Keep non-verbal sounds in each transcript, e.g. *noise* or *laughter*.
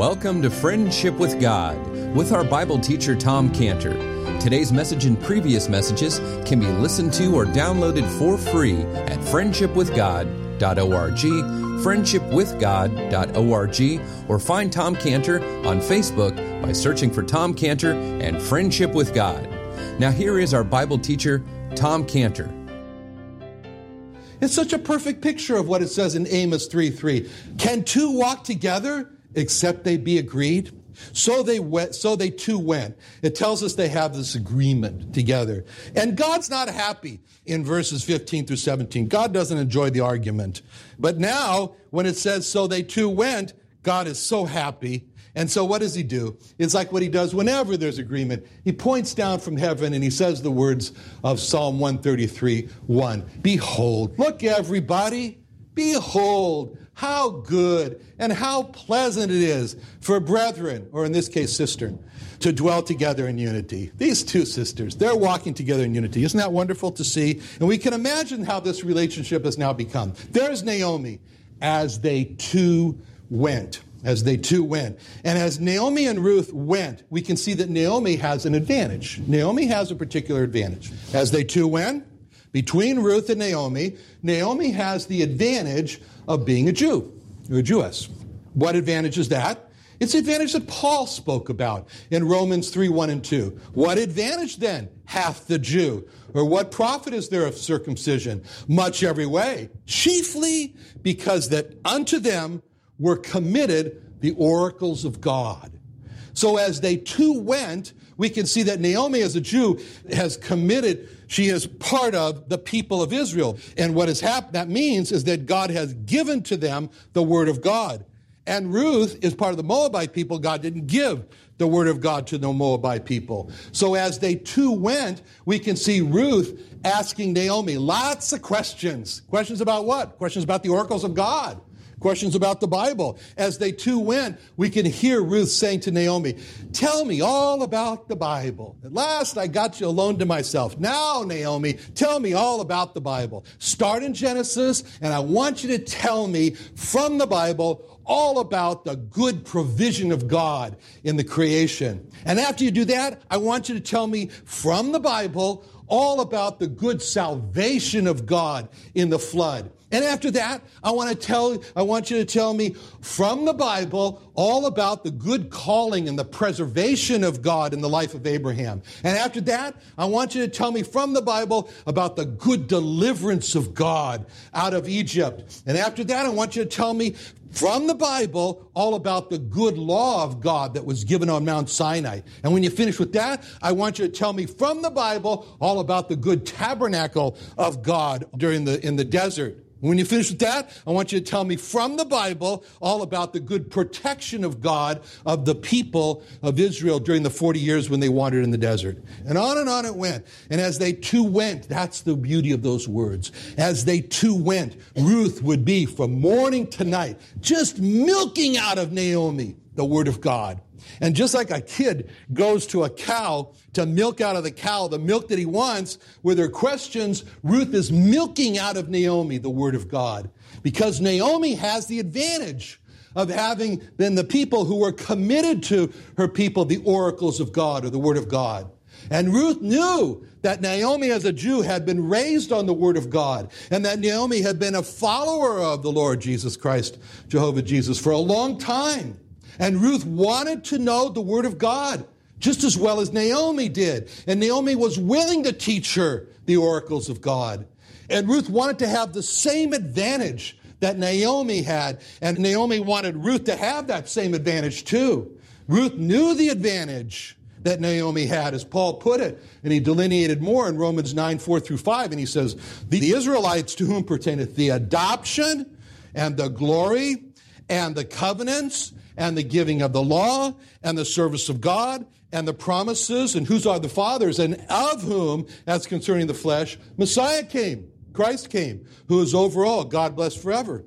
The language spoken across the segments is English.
Welcome to Friendship with God with our Bible teacher Tom Cantor. Today's message and previous messages can be listened to or downloaded for free at friendshipwithgod.org, friendshipwithgod.org, or find Tom Cantor on Facebook by searching for Tom Cantor and Friendship with God. Now, here is our Bible teacher, Tom Cantor. It's such a perfect picture of what it says in Amos 3 3. Can two walk together except they be agreed? So they went, so they two went. It tells us they have this agreement together. And God's not happy in verses 15 through 17. God doesn't enjoy the argument. But now, when it says, so they two went, God is so happy. And so what does he do? It's like what he does whenever there's agreement. He points down from heaven and he says the words of Psalm 133 1. Behold, look everybody, behold how good and how pleasant it is for brethren, or in this case, sister, to dwell together in unity. These two sisters, they're walking together in unity. Isn't that wonderful to see? And we can imagine how this relationship has now become. There's Naomi as they two went. As they two went. And as Naomi and Ruth went, we can see that Naomi has an advantage. Naomi has a particular advantage. As they two went, between Ruth and Naomi, Naomi has the advantage of being a Jew, a Jewess. What advantage is that? It's the advantage that Paul spoke about in Romans 3 1 and 2. What advantage then hath the Jew? Or what profit is there of circumcision? Much every way. Chiefly because that unto them were committed the oracles of God. So as they two went, we can see that Naomi, as a Jew, has committed, she is part of the people of Israel. And what has happened, that means is that God has given to them the word of God. And Ruth is part of the Moabite people. God didn't give the word of God to the Moabite people. So as they two went, we can see Ruth asking Naomi lots of questions. Questions about what? Questions about the oracles of God questions about the Bible. As they two went, we can hear Ruth saying to Naomi, Tell me all about the Bible. At last I got you alone to myself. Now, Naomi, tell me all about the Bible. Start in Genesis, and I want you to tell me from the Bible all about the good provision of God in the creation. And after you do that, I want you to tell me from the Bible all about the good salvation of God in the flood. And after that, I want to tell, I want you to tell me from the Bible all about the good calling and the preservation of God in the life of Abraham. And after that, I want you to tell me from the Bible about the good deliverance of God out of Egypt. And after that, I want you to tell me from the Bible all about the good law of God that was given on Mount Sinai. And when you finish with that, I want you to tell me from the Bible all about the good tabernacle of God during the, in the desert. When you finish with that, I want you to tell me from the Bible all about the good protection of God of the people of Israel during the 40 years when they wandered in the desert. And on and on it went. And as they two went, that's the beauty of those words. As they two went, Ruth would be from morning to night just milking out of Naomi the word of God. And just like a kid goes to a cow to milk out of the cow the milk that he wants, with her questions, Ruth is milking out of Naomi the word of God. Because Naomi has the advantage of having been the people who were committed to her people the oracles of God or the word of God. And Ruth knew that Naomi as a Jew had been raised on the word of God and that Naomi had been a follower of the Lord Jesus Christ, Jehovah Jesus, for a long time. And Ruth wanted to know the Word of God just as well as Naomi did. And Naomi was willing to teach her the oracles of God. And Ruth wanted to have the same advantage that Naomi had. And Naomi wanted Ruth to have that same advantage too. Ruth knew the advantage that Naomi had, as Paul put it. And he delineated more in Romans 9, 4 through 5. And he says, The Israelites to whom pertaineth the adoption and the glory and the covenants and the giving of the law and the service of God and the promises and whose are the fathers and of whom, as concerning the flesh, Messiah came, Christ came, who is over all, God bless forever.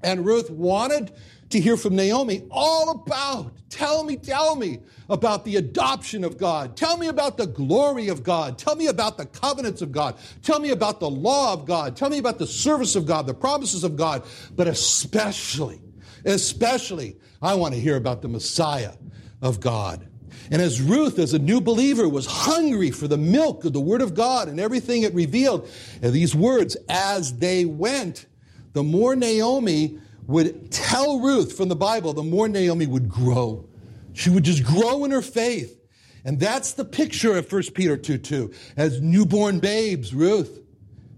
And Ruth wanted to hear from Naomi all about, tell me, tell me about the adoption of God. Tell me about the glory of God. Tell me about the covenants of God. Tell me about the law of God. Tell me about the service of God, the promises of God, but especially Especially, I want to hear about the Messiah of God. And as Ruth, as a new believer, was hungry for the milk of the Word of God and everything it revealed, and these words, as they went, the more Naomi would tell Ruth from the Bible, the more Naomi would grow. She would just grow in her faith. And that's the picture of 1 Peter 2 2. As newborn babes, Ruth,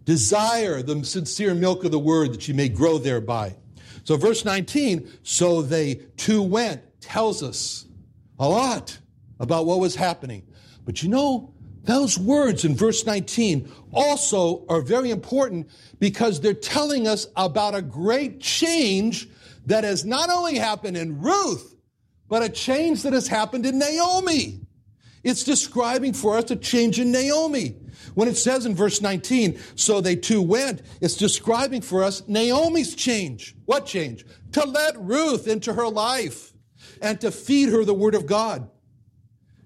desire the sincere milk of the word that you may grow thereby. So, verse 19, so they two went, tells us a lot about what was happening. But you know, those words in verse 19 also are very important because they're telling us about a great change that has not only happened in Ruth, but a change that has happened in Naomi. It's describing for us a change in Naomi. When it says in verse 19, so they two went, it's describing for us Naomi's change. What change? To let Ruth into her life and to feed her the word of God.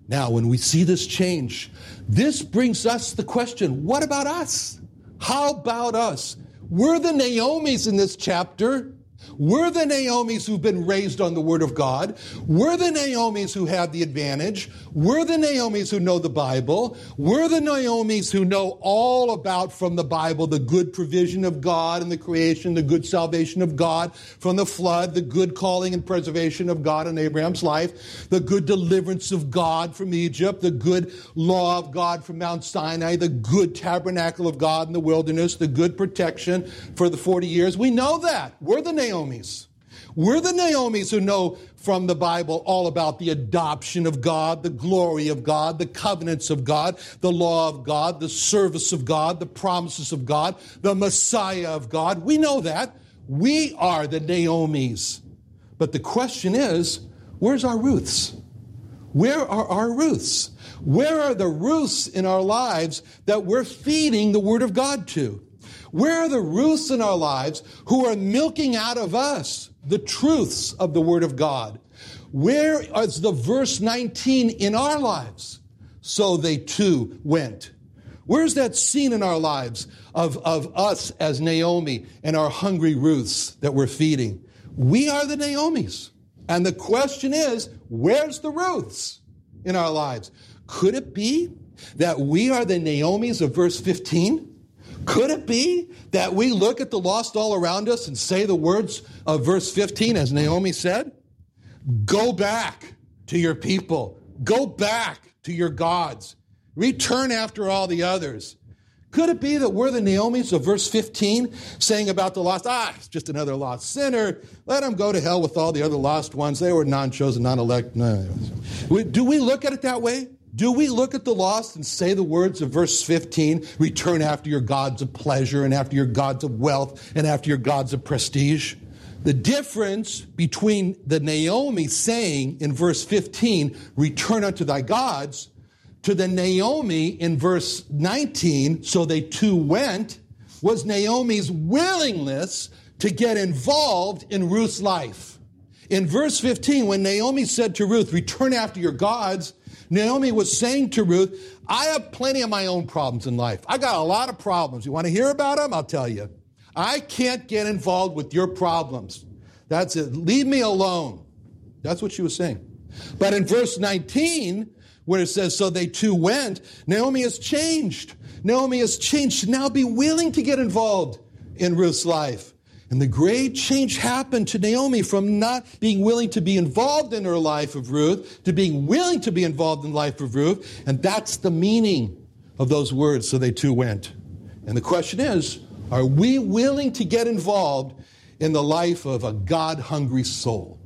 Now, when we see this change, this brings us the question what about us? How about us? We're the Naomis in this chapter. We're the Naomis who've been raised on the Word of God. We're the Naomis who have the advantage. We're the Naomis who know the Bible. We're the Naomis who know all about from the Bible the good provision of God and the creation, the good salvation of God from the flood, the good calling and preservation of God in Abraham's life, the good deliverance of God from Egypt, the good law of God from Mount Sinai, the good tabernacle of God in the wilderness, the good protection for the 40 years. We know that. We're the Naomis. Naomis. We're the Naomis who know from the Bible all about the adoption of God, the glory of God, the covenants of God, the law of God, the service of God, the promises of God, the Messiah of God. We know that. We are the Naomis. But the question is, where's our Ruths? Where are our Ruths? Where are the Ruths in our lives that we're feeding the Word of God to? Where are the Ruths in our lives who are milking out of us the truths of the Word of God? Where is the verse 19 in our lives? So they too went. Where's that scene in our lives of, of us as Naomi and our hungry Ruths that we're feeding? We are the Naomis. And the question is, where's the Ruths in our lives? Could it be that we are the Naomis of verse 15? Could it be that we look at the lost all around us and say the words of verse 15, as Naomi said? Go back to your people, go back to your gods, return after all the others. Could it be that we're the Naomis of verse 15 saying about the lost, ah, it's just another lost sinner. Let him go to hell with all the other lost ones. They were non chosen, non elect. No. Do we look at it that way? Do we look at the lost and say the words of verse 15 return after your gods of pleasure and after your gods of wealth and after your gods of prestige? The difference between the Naomi saying in verse 15, return unto thy gods, to the Naomi in verse 19, so they two went, was Naomi's willingness to get involved in Ruth's life. In verse 15, when Naomi said to Ruth, return after your gods, Naomi was saying to Ruth, I have plenty of my own problems in life. I got a lot of problems. You want to hear about them? I'll tell you. I can't get involved with your problems. That's it. Leave me alone. That's what she was saying. But in verse 19, where it says, So they two went, Naomi has changed. Naomi has changed to now be willing to get involved in Ruth's life. And the great change happened to Naomi from not being willing to be involved in her life of Ruth to being willing to be involved in the life of Ruth. And that's the meaning of those words. So they two went. And the question is, are we willing to get involved in the life of a God hungry soul?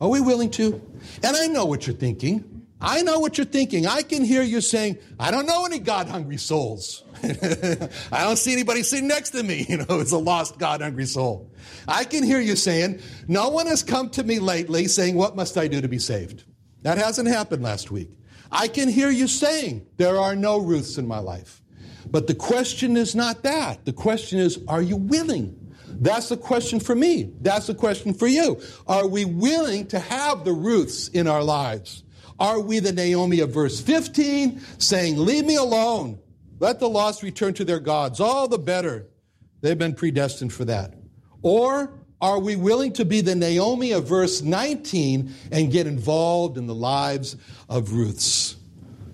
Are we willing to? And I know what you're thinking. I know what you're thinking. I can hear you saying, I don't know any God hungry souls. *laughs* I don't see anybody sitting next to me, *laughs* you know, it's a lost God hungry soul. I can hear you saying, No one has come to me lately saying, What must I do to be saved? That hasn't happened last week. I can hear you saying, There are no Ruths in my life. But the question is not that. The question is, Are you willing? That's the question for me. That's the question for you. Are we willing to have the Ruths in our lives? Are we the Naomi of verse 15 saying, Leave me alone? Let the lost return to their gods. All the better. They've been predestined for that. Or Are we willing to be the Naomi of verse 19 and get involved in the lives of Ruth's?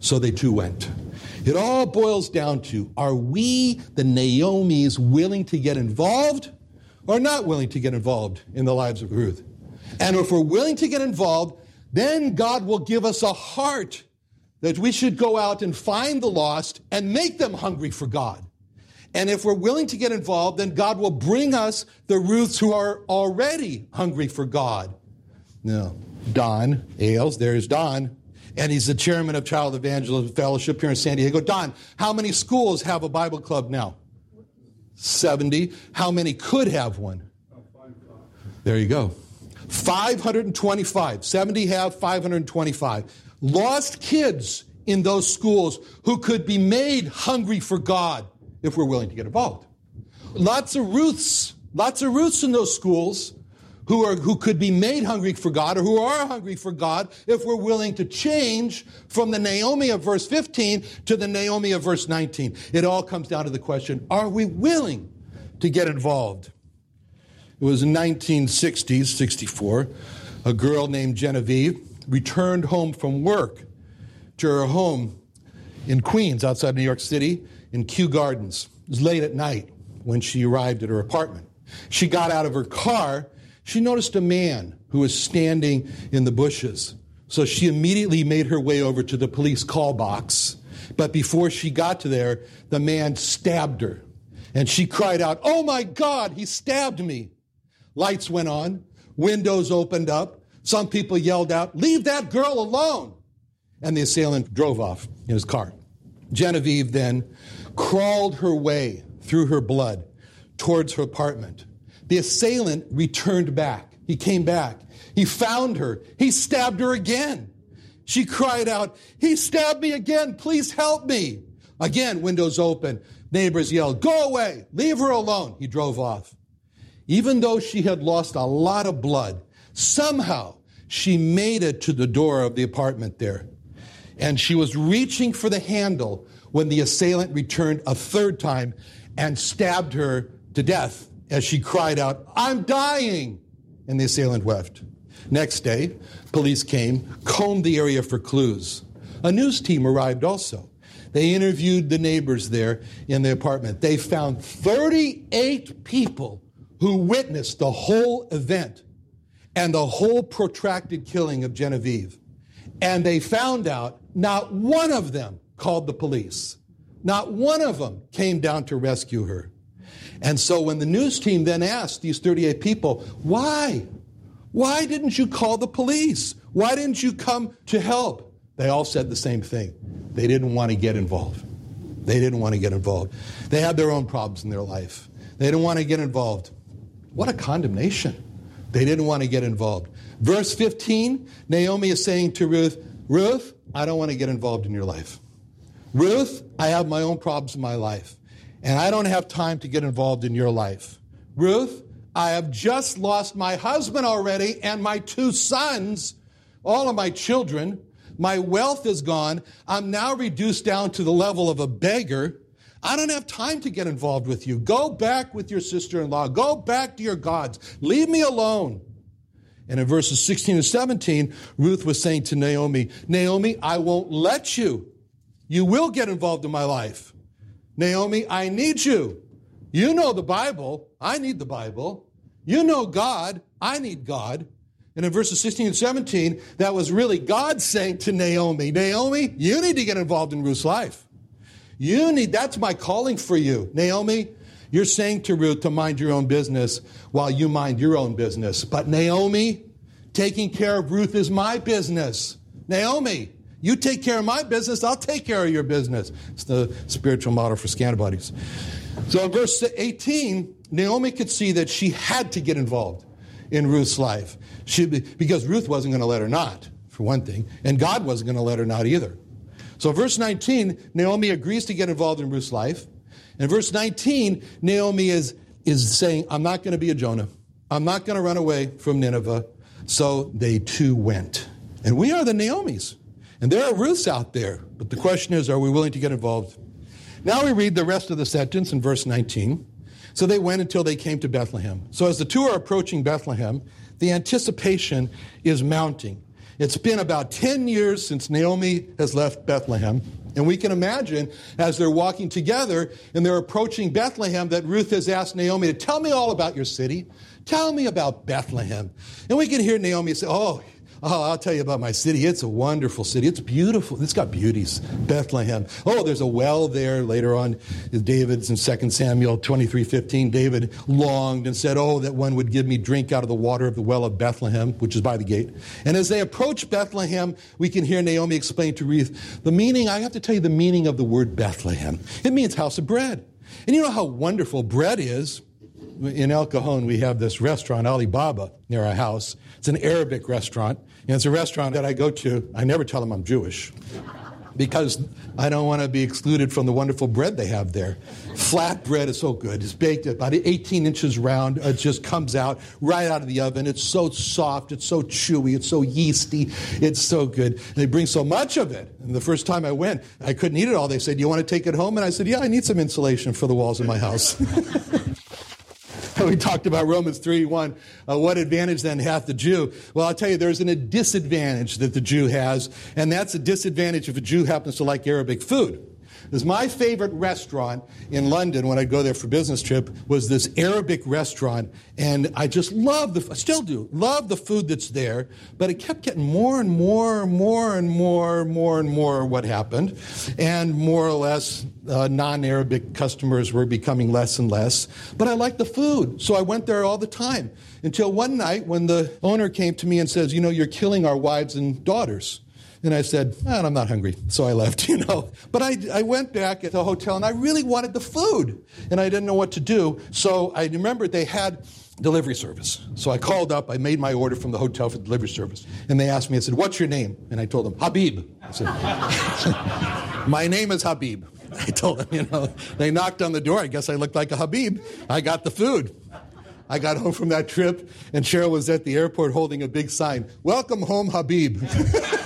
So they too went. It all boils down to are we, the Naomis, willing to get involved or not willing to get involved in the lives of Ruth? And if we're willing to get involved, then God will give us a heart that we should go out and find the lost and make them hungry for God. And if we're willing to get involved, then God will bring us the Ruths who are already hungry for God. Now, Don Ailes, there's Don, and he's the chairman of Child Evangelism Fellowship here in San Diego. Don, how many schools have a Bible club now? 70. How many could have one? There you go. 525. 70 have, 525. Lost kids in those schools who could be made hungry for God if we're willing to get involved. Lots of Ruths, lots of Ruths in those schools who are who could be made hungry for God or who are hungry for God if we're willing to change from the Naomi of verse 15 to the Naomi of verse 19. It all comes down to the question, are we willing to get involved? It was in 1960s, 64, a girl named Genevieve returned home from work to her home in Queens outside New York City in Kew Gardens. It was late at night when she arrived at her apartment. She got out of her car. She noticed a man who was standing in the bushes. So she immediately made her way over to the police call box. But before she got to there, the man stabbed her. And she cried out, Oh my God, he stabbed me. Lights went on, windows opened up. Some people yelled out, Leave that girl alone. And the assailant drove off in his car. Genevieve then crawled her way through her blood towards her apartment. The assailant returned back. He came back. He found her. He stabbed her again. She cried out, He stabbed me again. Please help me. Again, windows open. Neighbors yelled, Go away. Leave her alone. He drove off. Even though she had lost a lot of blood, somehow she made it to the door of the apartment there. And she was reaching for the handle when the assailant returned a third time and stabbed her to death as she cried out, I'm dying! And the assailant left. Next day, police came, combed the area for clues. A news team arrived also. They interviewed the neighbors there in the apartment. They found 38 people who witnessed the whole event and the whole protracted killing of Genevieve. And they found out not one of them called the police. Not one of them came down to rescue her. And so when the news team then asked these 38 people, why? Why didn't you call the police? Why didn't you come to help? They all said the same thing. They didn't want to get involved. They didn't want to get involved. They had their own problems in their life. They didn't want to get involved. What a condemnation. They didn't want to get involved. Verse 15, Naomi is saying to Ruth, Ruth, I don't want to get involved in your life. Ruth, I have my own problems in my life, and I don't have time to get involved in your life. Ruth, I have just lost my husband already and my two sons, all of my children. My wealth is gone. I'm now reduced down to the level of a beggar. I don't have time to get involved with you. Go back with your sister in law. Go back to your gods. Leave me alone. And in verses 16 and 17, Ruth was saying to Naomi, Naomi, I won't let you you will get involved in my life. Naomi, I need you. You know the Bible. I need the Bible. You know God. I need God. And in verses 16 and 17, that was really God saying to Naomi, Naomi, you need to get involved in Ruth's life. You need, that's my calling for you. Naomi, you're saying to Ruth to mind your own business while you mind your own business. But Naomi, taking care of Ruth is my business. Naomi, you take care of my business, I'll take care of your business. It's the spiritual model for Scantibodies. So in verse 18, Naomi could see that she had to get involved in Ruth's life. She, because Ruth wasn't going to let her not, for one thing, and God wasn't going to let her not either. So verse 19, Naomi agrees to get involved in Ruth's life. And verse 19, Naomi is, is saying, I'm not going to be a Jonah. I'm not going to run away from Nineveh. So they too went. And we are the Naomis. And there are Ruths out there, but the question is, are we willing to get involved? Now we read the rest of the sentence in verse 19. So they went until they came to Bethlehem. So as the two are approaching Bethlehem, the anticipation is mounting. It's been about 10 years since Naomi has left Bethlehem. And we can imagine as they're walking together and they're approaching Bethlehem that Ruth has asked Naomi to tell me all about your city. Tell me about Bethlehem. And we can hear Naomi say, Oh, Oh, I'll tell you about my city. It's a wonderful city. It's beautiful. It's got beauties. Bethlehem. Oh, there's a well there. Later on, David's in 2 Samuel 23 15. David longed and said, Oh, that one would give me drink out of the water of the well of Bethlehem, which is by the gate. And as they approach Bethlehem, we can hear Naomi explain to Ruth the meaning. I have to tell you the meaning of the word Bethlehem. It means house of bread. And you know how wonderful bread is? In El Cajon, we have this restaurant, Alibaba, near our house. It's an Arabic restaurant. And it's a restaurant that I go to. I never tell them I'm Jewish because I don't want to be excluded from the wonderful bread they have there. Flat bread is so good. It's baked about 18 inches round. It just comes out right out of the oven. It's so soft. It's so chewy. It's so yeasty. It's so good. They bring so much of it. And the first time I went, I couldn't eat it all. They said, Do you want to take it home? And I said, Yeah, I need some insulation for the walls of my house. *laughs* *laughs* we talked about Romans 3 1. Uh, what advantage then hath the Jew? Well, I'll tell you, there's a disadvantage that the Jew has, and that's a disadvantage if a Jew happens to like Arabic food is my favorite restaurant in London when I'd go there for business trip was this Arabic restaurant, and I just love the, I still do, love the food that's there, but it kept getting more and more and more and more, more and more what happened, and more or less uh, non-Arabic customers were becoming less and less, but I liked the food, so I went there all the time until one night when the owner came to me and says, you know, you're killing our wives and daughters. And I said, oh, I'm not hungry. So I left, *laughs* you know. But I, I went back at the hotel and I really wanted the food. And I didn't know what to do. So I remembered they had delivery service. So I called up, I made my order from the hotel for delivery service. And they asked me, I said, What's your name? And I told them, Habib. I said, *laughs* My name is Habib. I told them, you know, they knocked on the door. I guess I looked like a Habib. I got the food. I got home from that trip, and Cheryl was at the airport holding a big sign Welcome home, Habib. *laughs*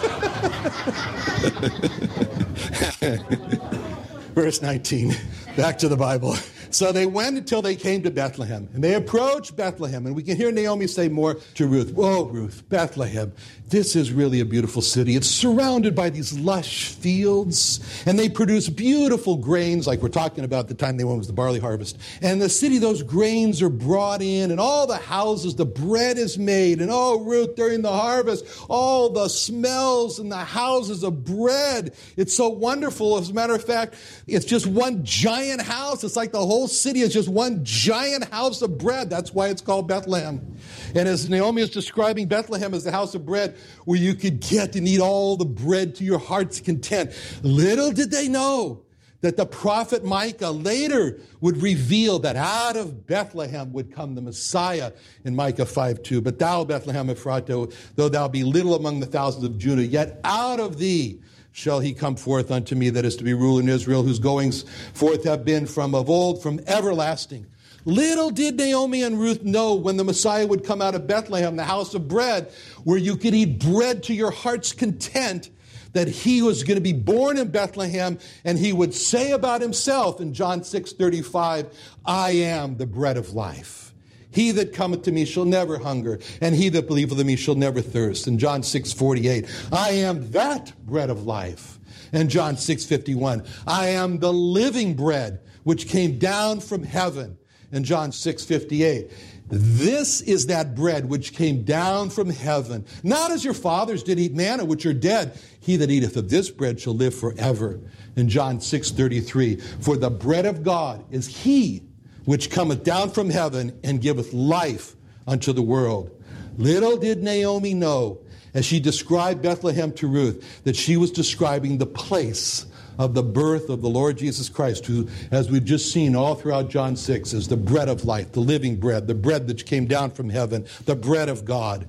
Verse 19. Back to the Bible. So they went until they came to Bethlehem. And they approached Bethlehem. And we can hear Naomi say more to Ruth, Oh, Ruth, Bethlehem, this is really a beautiful city. It's surrounded by these lush fields. And they produce beautiful grains, like we're talking about the time they went was the barley harvest. And the city, those grains are brought in, and all the houses, the bread is made. And oh, Ruth, during the harvest, all the smells in the houses of bread. It's so wonderful. As a matter of fact, it's just one giant house. It's like the whole whole city is just one giant house of bread. That's why it's called Bethlehem. And as Naomi is describing Bethlehem as the house of bread, where you could get and eat all the bread to your heart's content, little did they know that the prophet Micah later would reveal that out of Bethlehem would come the Messiah in Micah 5 2. But thou, Bethlehem Ephratah, though thou be little among the thousands of Judah, yet out of thee shall he come forth unto me that is to be ruler in Israel, whose goings forth have been from of old, from everlasting. Little did Naomi and Ruth know when the Messiah would come out of Bethlehem, the house of bread, where you could eat bread to your heart's content, that he was going to be born in Bethlehem and he would say about himself in John 6 35, I am the bread of life. He that cometh to me shall never hunger, and he that believeth in me shall never thirst. In John 6 48, I am that bread of life. And John 6 51, I am the living bread which came down from heaven. In John 6 58, this is that bread which came down from heaven, not as your fathers did eat manna, which are dead. He that eateth of this bread shall live forever. In John 6 33, for the bread of God is he which cometh down from heaven and giveth life unto the world. Little did Naomi know, as she described Bethlehem to Ruth, that she was describing the place of the birth of the Lord Jesus Christ, who, as we've just seen all throughout John 6, is the bread of life, the living bread, the bread that came down from heaven, the bread of God.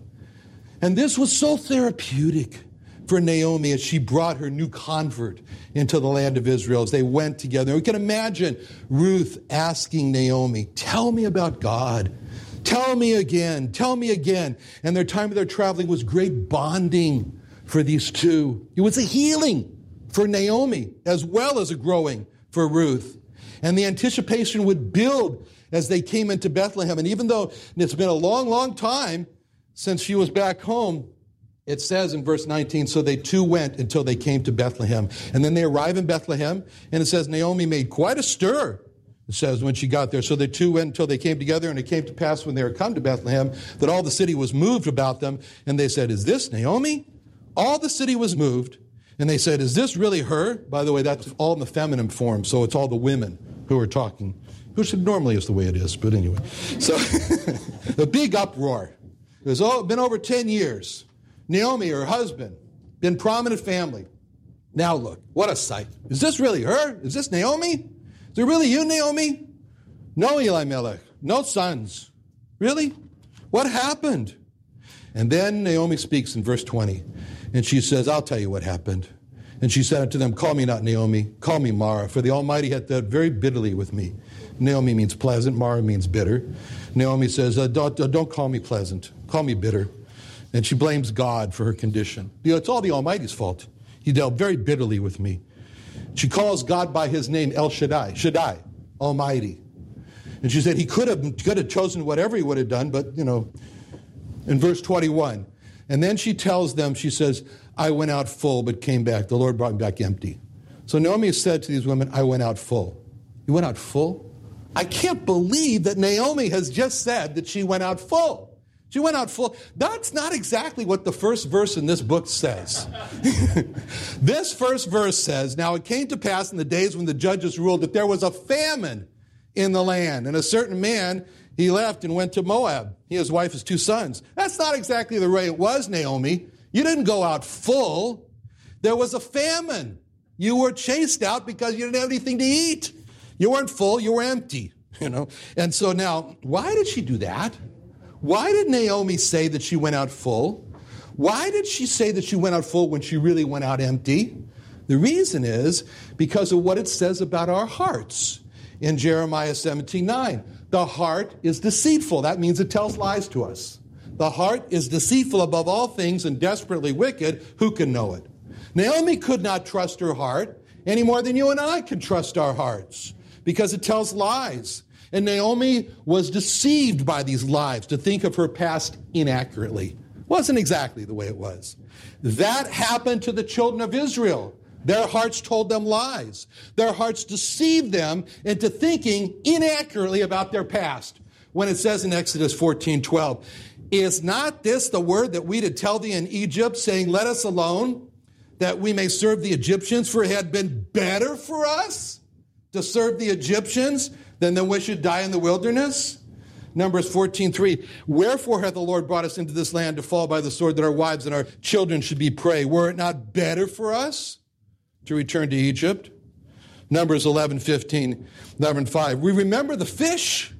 And this was so therapeutic for Naomi as she brought her new convert into the land of Israel as they went together. We can imagine Ruth asking Naomi, Tell me about God. Tell me again. Tell me again. And their time of their traveling was great bonding for these two. It was a healing for Naomi as well as a growing for Ruth. And the anticipation would build as they came into Bethlehem. And even though it's been a long, long time since she was back home, it says in verse 19, so they two went until they came to Bethlehem. And then they arrive in Bethlehem, and it says Naomi made quite a stir. It says when she got there. So the two went until they came together, and it came to pass when they were come to Bethlehem that all the city was moved about them. And they said, Is this Naomi? All the city was moved. And they said, Is this really her? By the way, that's all in the feminine form, so it's all the women who are talking, which normally is the way it is, but anyway. So, *laughs* a big uproar. It's been over 10 years. Naomi, her husband, been prominent family. Now look, what a sight. Is this really her? Is this Naomi? Is it really you, Naomi? No, Eli Elimelech. No sons. Really? What happened? And then Naomi speaks in verse 20. And she says, I'll tell you what happened. And she said unto them, Call me not Naomi, call me Mara, for the Almighty hath dealt very bitterly with me. Naomi means pleasant, Mara means bitter. Naomi says, uh, don't, uh, don't call me pleasant, call me bitter. And she blames God for her condition. You know, it's all the Almighty's fault. He dealt very bitterly with me. She calls God by his name El Shaddai, Shaddai, Almighty. And she said he could have, could have chosen whatever he would have done, but, you know, in verse 21. And then she tells them, she says, I went out full but came back. The Lord brought me back empty. So Naomi said to these women, I went out full. You went out full? I can't believe that Naomi has just said that she went out full. She went out full. That's not exactly what the first verse in this book says. *laughs* this first verse says, Now it came to pass in the days when the judges ruled that there was a famine in the land, and a certain man, he left and went to Moab. He, his wife, his two sons. That's not exactly the way it was, Naomi. You didn't go out full. There was a famine. You were chased out because you didn't have anything to eat. You weren't full, you were empty, *laughs* you know. And so now, why did she do that? Why did Naomi say that she went out full? Why did she say that she went out full when she really went out empty? The reason is because of what it says about our hearts in Jeremiah 17 9. The heart is deceitful. That means it tells lies to us. The heart is deceitful above all things and desperately wicked. Who can know it? Naomi could not trust her heart any more than you and I can trust our hearts because it tells lies. And Naomi was deceived by these lies to think of her past inaccurately. Wasn't exactly the way it was. That happened to the children of Israel. Their hearts told them lies. Their hearts deceived them into thinking inaccurately about their past. When it says in Exodus 14 12, Is not this the word that we did tell thee in Egypt, saying, Let us alone, that we may serve the Egyptians? For it had been better for us to serve the Egyptians then then we should die in the wilderness? Numbers 14:3 Wherefore hath the Lord brought us into this land to fall by the sword that our wives and our children should be prey? Were it not better for us to return to Egypt? Numbers 11:15 11, 5 We remember the fish.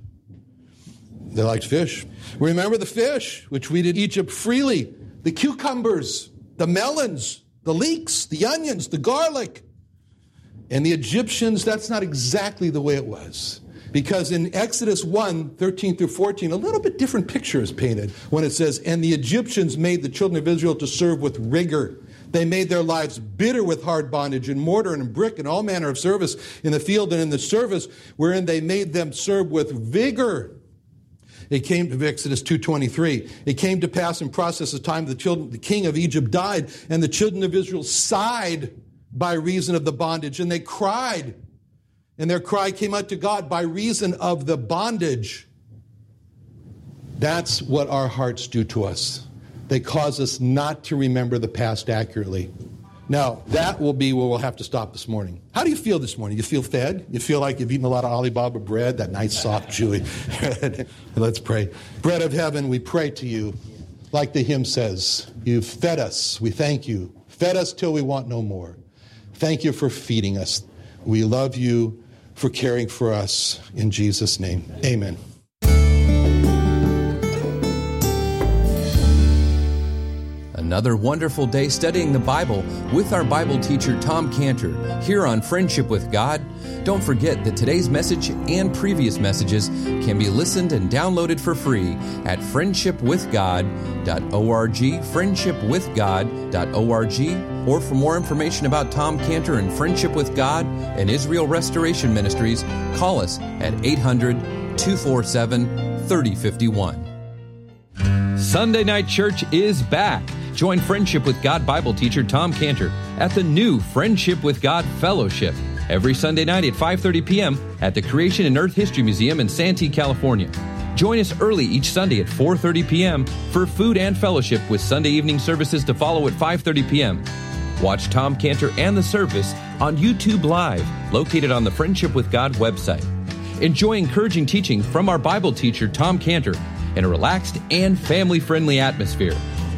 They liked fish. We remember the fish which we did Egypt freely. The cucumbers the melons the leeks the onions the garlic. And the Egyptians that's not exactly the way it was because in Exodus 1 13 through 14, a little bit different picture is painted when it says, And the Egyptians made the children of Israel to serve with rigor. They made their lives bitter with hard bondage and mortar and brick and all manner of service in the field and in the service wherein they made them serve with vigor. It came to Exodus 2:23. It came to pass in process of time the children, the king of Egypt died, and the children of Israel sighed by reason of the bondage, and they cried and their cry came out to God by reason of the bondage. That's what our hearts do to us. They cause us not to remember the past accurately. Now, that will be where we'll have to stop this morning. How do you feel this morning? You feel fed? You feel like you've eaten a lot of Alibaba bread, that nice, soft, chewy bread? *laughs* Let's pray. Bread of heaven, we pray to you. Like the hymn says, you've fed us. We thank you. Fed us till we want no more. Thank you for feeding us. We love you for caring for us. In Jesus' name, amen. Another wonderful day studying the Bible with our Bible teacher Tom Cantor here on Friendship with God. Don't forget that today's message and previous messages can be listened and downloaded for free at friendshipwithgod.org, friendshipwithgod.org, or for more information about Tom Cantor and Friendship with God and Israel Restoration Ministries, call us at 800 247 3051. Sunday Night Church is back. Join Friendship with God Bible teacher Tom Cantor at the new Friendship with God Fellowship every Sunday night at 5:30 p.m. at the Creation and Earth History Museum in Santee, California. Join us early each Sunday at 4:30 p.m. for food and fellowship with Sunday evening services to follow at 5:30 p.m. Watch Tom Cantor and the service on YouTube Live, located on the Friendship with God website. Enjoy encouraging teaching from our Bible teacher Tom Cantor in a relaxed and family-friendly atmosphere.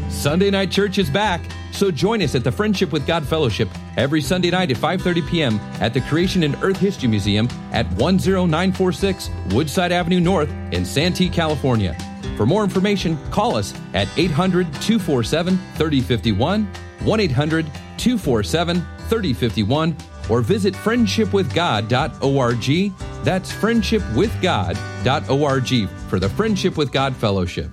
Sunday Night Church is back, so join us at the Friendship with God Fellowship every Sunday night at 5:30 p.m. at the Creation and Earth History Museum at 10946 Woodside Avenue North in Santee, California. For more information, call us at 800-247-3051, 1-800-247-3051, or visit friendshipwithgod.org. That's friendshipwithgod.org for the Friendship with God Fellowship.